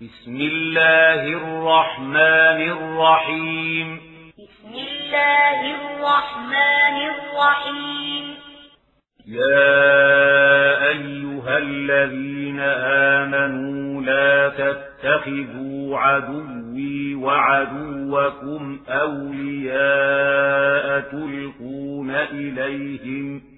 بسم الله الرحمن الرحيم. بسم الله الرحمن الرحيم. يا أيها الذين آمنوا لا تتخذوا عدوي وعدوكم أولياء تلقون إليهم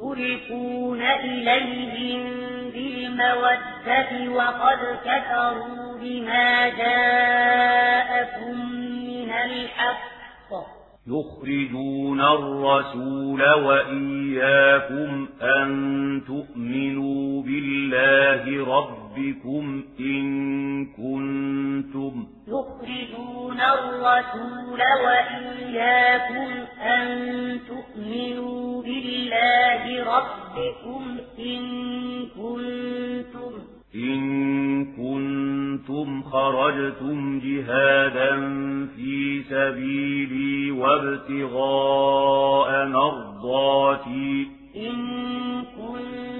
تلقون إليهم بالمودة وقد كفروا بما جاءكم من الحق يخرجون الرسول وإياكم أن تؤمنوا بالله ربكم إن كنتم يخرجون الرسول وإياكم أن تؤمنوا بالله ربكم إن كنتم إن كنتم خرجتم جهادا في سبيلي وابتغاء مرضاتي. إن كنتم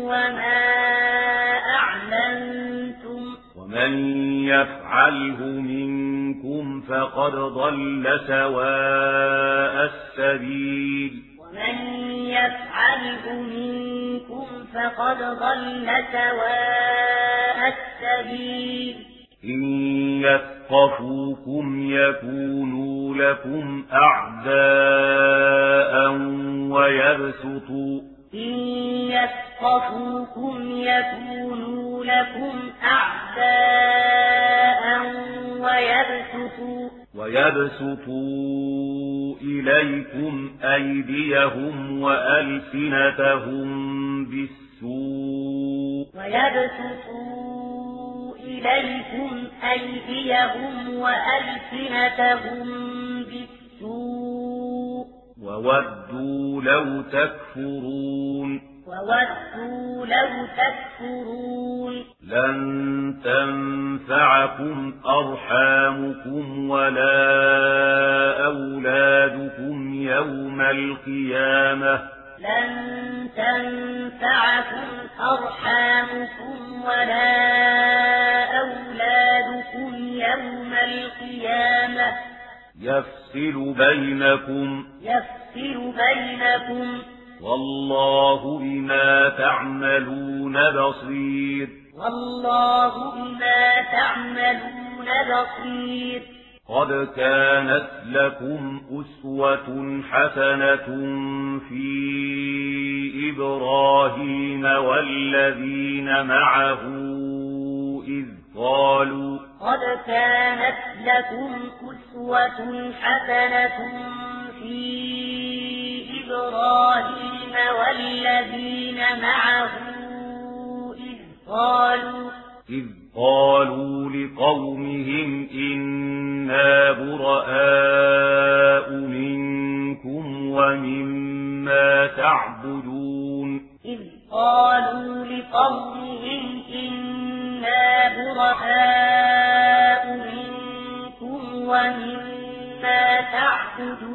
وما أعلنتم ومن يفعله منكم فقد ضل سواء السبيل ومن يفعله منكم فقد ضل سواء السبيل إن يثقفوكم يكونوا لكم أعداء ويبسطوا إن يثقفوكم يكونوا لكم أعداء ويبسطوا ويبسطوا إليكم أيديهم وألسنتهم بالسوء ويبسطوا إليكم أيديهم وألسنتهم بالسوء وودوا لو تكفرون وودوا لو تكفرون لن تنفعكم أرحامكم ولا أولادكم يوم القيامة لن تنفعكم أرحامكم ولا أولادكم يوم القيامة يفصل بينكم يفصل بينكم والله بما تعملون بصير. والله بما تعملون بصير. قد كانت لكم أسوة حسنة في إبراهيم والذين معه إذ قالوا قد كانت لكم أسوة حسنة في والذين معه إذ قالوا إذ قالوا لقومهم إنا براء منكم ومما تعبدون. إذ قالوا لقومهم إنا براء منكم ومما تعبدون.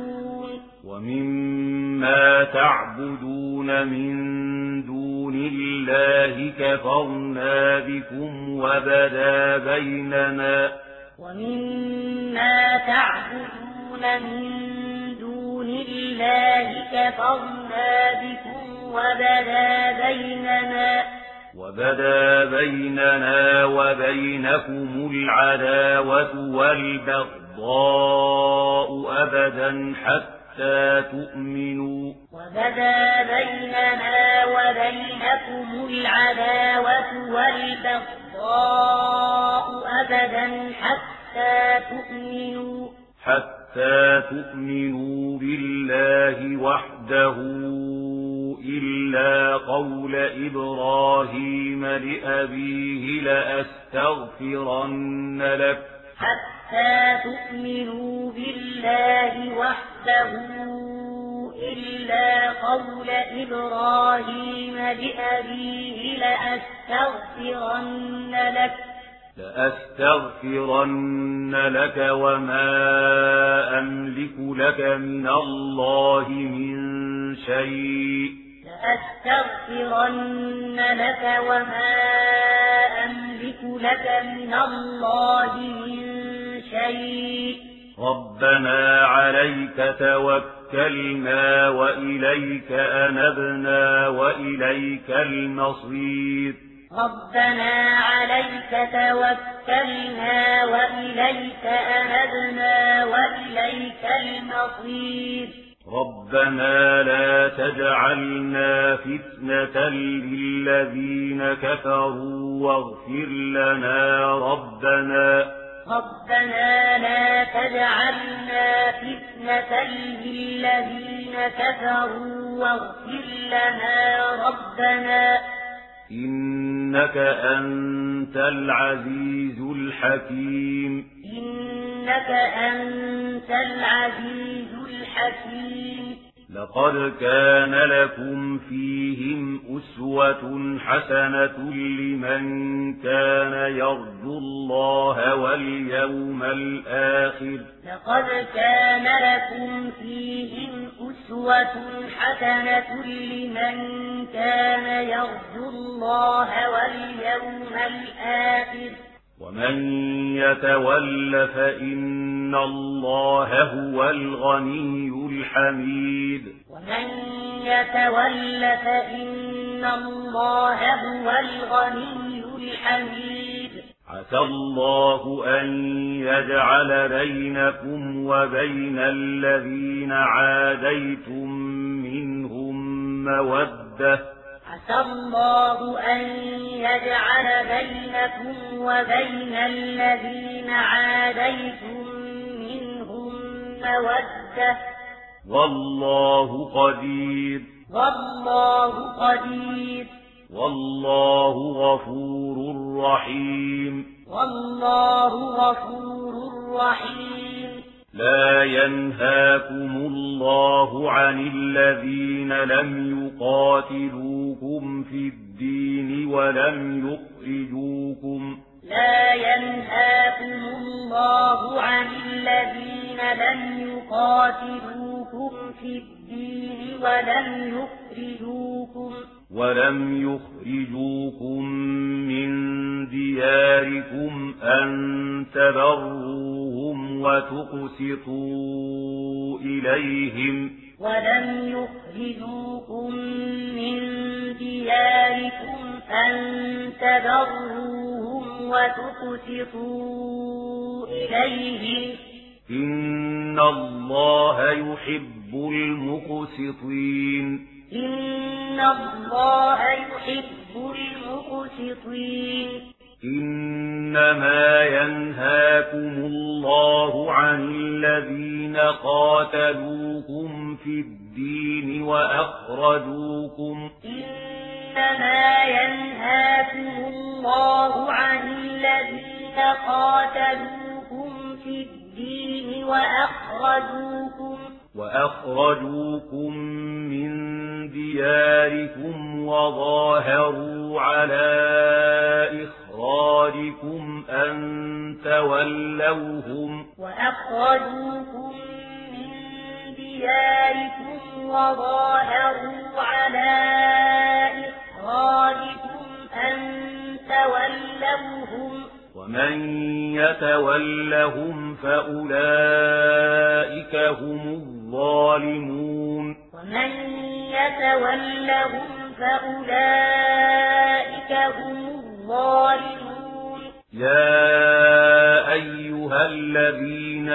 ومما تعبدون من دون الله كفرنا بكم وبدا بيننا. ومما تعبدون من دون الله كفرنا بكم وبدا بيننا. وبدا بيننا وبينكم العداوة والبغضاء أبدا حتى تؤمنوا. وبدا بيننا وبينكم العداوة والبغضاء قول إبراهيم لأبيه لأستغفرن لك. لأستغفرن لك وما أملك لك من الله من شيء. لأستغفرن لك وما أملك لك من الله من شيء. ربنا عليك توكلنا وإليك أنبنا وإليك المصير. ربنا عليك توكلنا وإليك أنبنا وإليك المصير. ربنا لا تجعلنا فتنة للذين كفروا واغفر لنا ربنا. ربنا لا تجعلنا فتنة للذين كفروا واغفر لنا ربنا. إنك أنت العزيز الحكيم. إنك أنت العزيز الحكيم. لقد كان لكم فيهم أسوة حسنة لمن كان يرجو الله واليوم الآخر. لقد كان لكم فيهم أسوة حسنة لمن كان يرجو الله واليوم الآخر. ومن يتول فإن الله هو الغني الحميد. ومن يتول فإن الله هو الغني الحميد. عسى الله أن يجعل بينكم وبين الذين عاديتم منهم مودة عسى الله أن يجعل بينكم وبين الذين عاديتم منهم مودة والله قدير. والله قدير. والله غفور رحيم. والله غفور رحيم. لا ينهاكم الله عن الذين لم يقاتلوكم في الدين ولم يخرجوكم. لا ينهاكم الله عن الذين لم يقاتلوكم في الدين ولم يخرجوكم. ولم يخرجوكم من دياركم أن تبروهم وتقسطوا إليهم. ولم يخرجوكم من دياركم أن تبروهم وتقسطوا إليهم. إن الله يحب المقسطين. إن الله يحب المقسطين إنما ينهاكم الله عن الذين قاتلوكم في الدين وأخرجوكم إنما ينهاكم الله عن الذين قاتلوكم في الدين وأخرجوكم وأخرجوكم دياركم وظاهروا على إخراجكم أن تولوهم وأخرجوكم من دياركم وظاهروا على إخراجكم أن تولوهم ومن يتولهم فأولئك هم الظالمون يتولهم فأولئك هم الظالمون. يا أيها الذين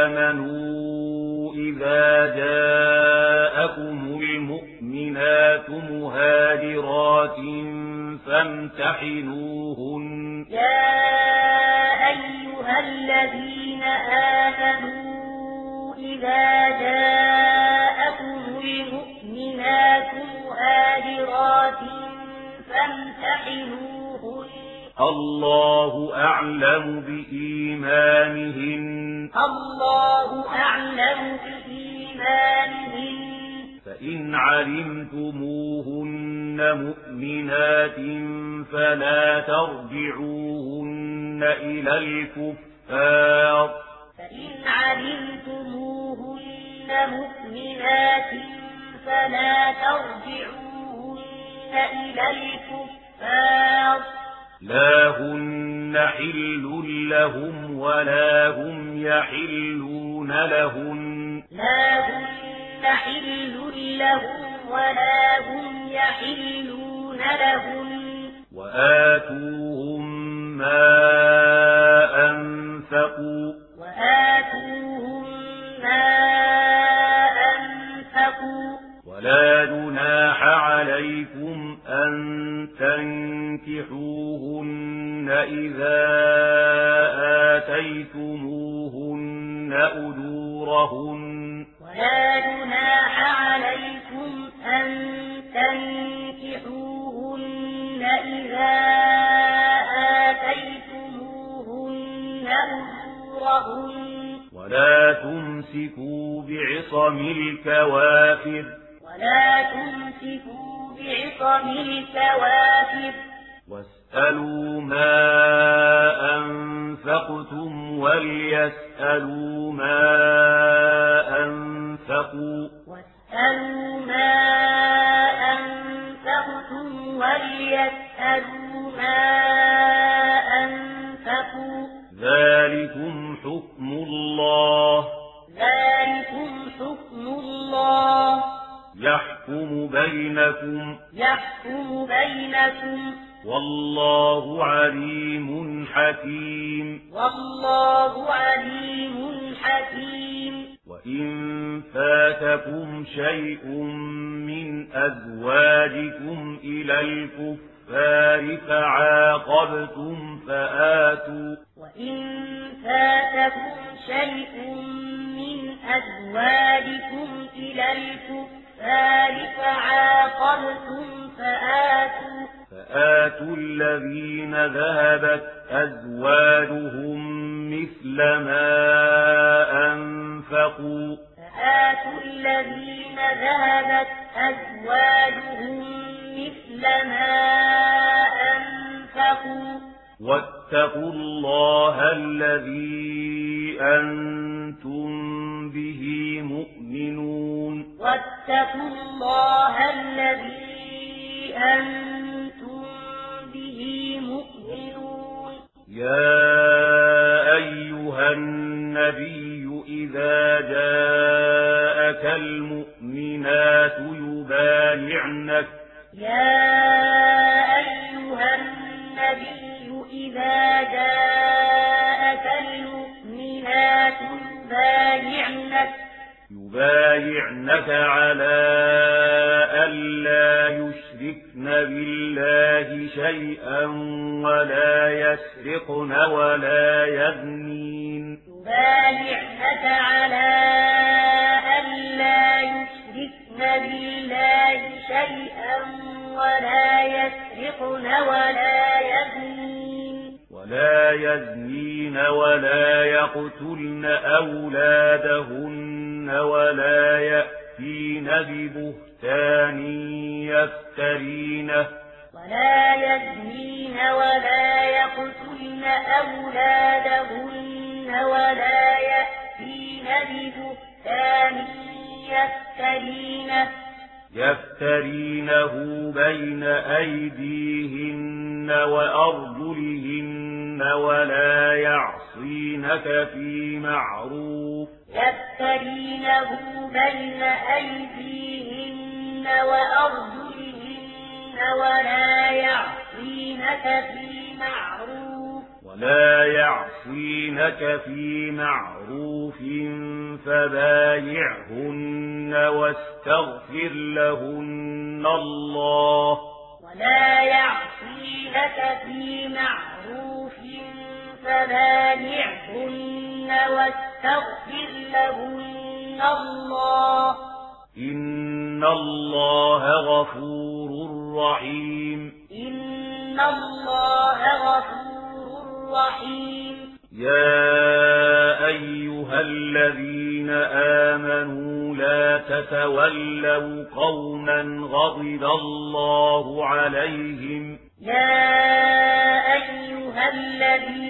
آمنوا إذا جاءكم المؤمنات مهاجرات فامتحنوهن. يا أيها الذين آمنوا إذا جاءكم المؤمنات مهاجرات فامتحنوهن الله أعلم بإيمانهن الله أعلم بإيمانهن فإن علمتموهن مؤمنات فلا ترجعوهن إلى الكفار فإن علمتموهن مؤمنات فلا ترجعوهن إلى الكفار. لا هن حل لهم ولا هم يحلون لهن لا هن حل لهم ولا هم يحلون لهم. وآتوهم بعصم الكوافر. ولا تمسكوا بعصم الكوافر. واسألوا ما أنفقتم وليسألوا ما أنفقوا. واسألوا ما أنفقتم وليسألوا ما أنفقوا يحكم بينكم. يحكم بينكم. والله عليم حكيم. والله عليم حكيم. وإن فاتكم شيء من أزواجكم إلى الكفار فعاقبتم واتقوا الله الذي أنتم به مؤمنون. واتقوا الله الذي أنتم به مؤمنون. يا أيها النبي إذا جاءك المؤمنات يبايعنك. يا النبي إذا جاءك المؤمنات يبايعنك. يبايعنك على ألا يشركن بالله شيئا ولا يسرقن ولا يزنين. يبايعنك على ألا يشركن بالله شيئا ولا يسرقن ولا يزنين ولا يزنين ولا يقتلن أولادهن ولا يأتين ببهتان يفترينه ولا يزنين ولا يقتلن أولادهن ولا يأتين ببهتان يفترينه يفترينه بين أيديهن وأرجلهن ولا يعصينك في معروف يفترينه بين أيديهن وأرجلهن ولا يعصينك في معروف ولا يعصينك في معروف فبايعهن واستغفر لهن الله ولا يعصينك في معروف فبايعهن واستغفر لهن الله. إن الله غفور رحيم. إن الله غفور رحيم. يا أيها الذين آمنوا لا تتولوا قوما غضب الله عليهم. يا أيها الذين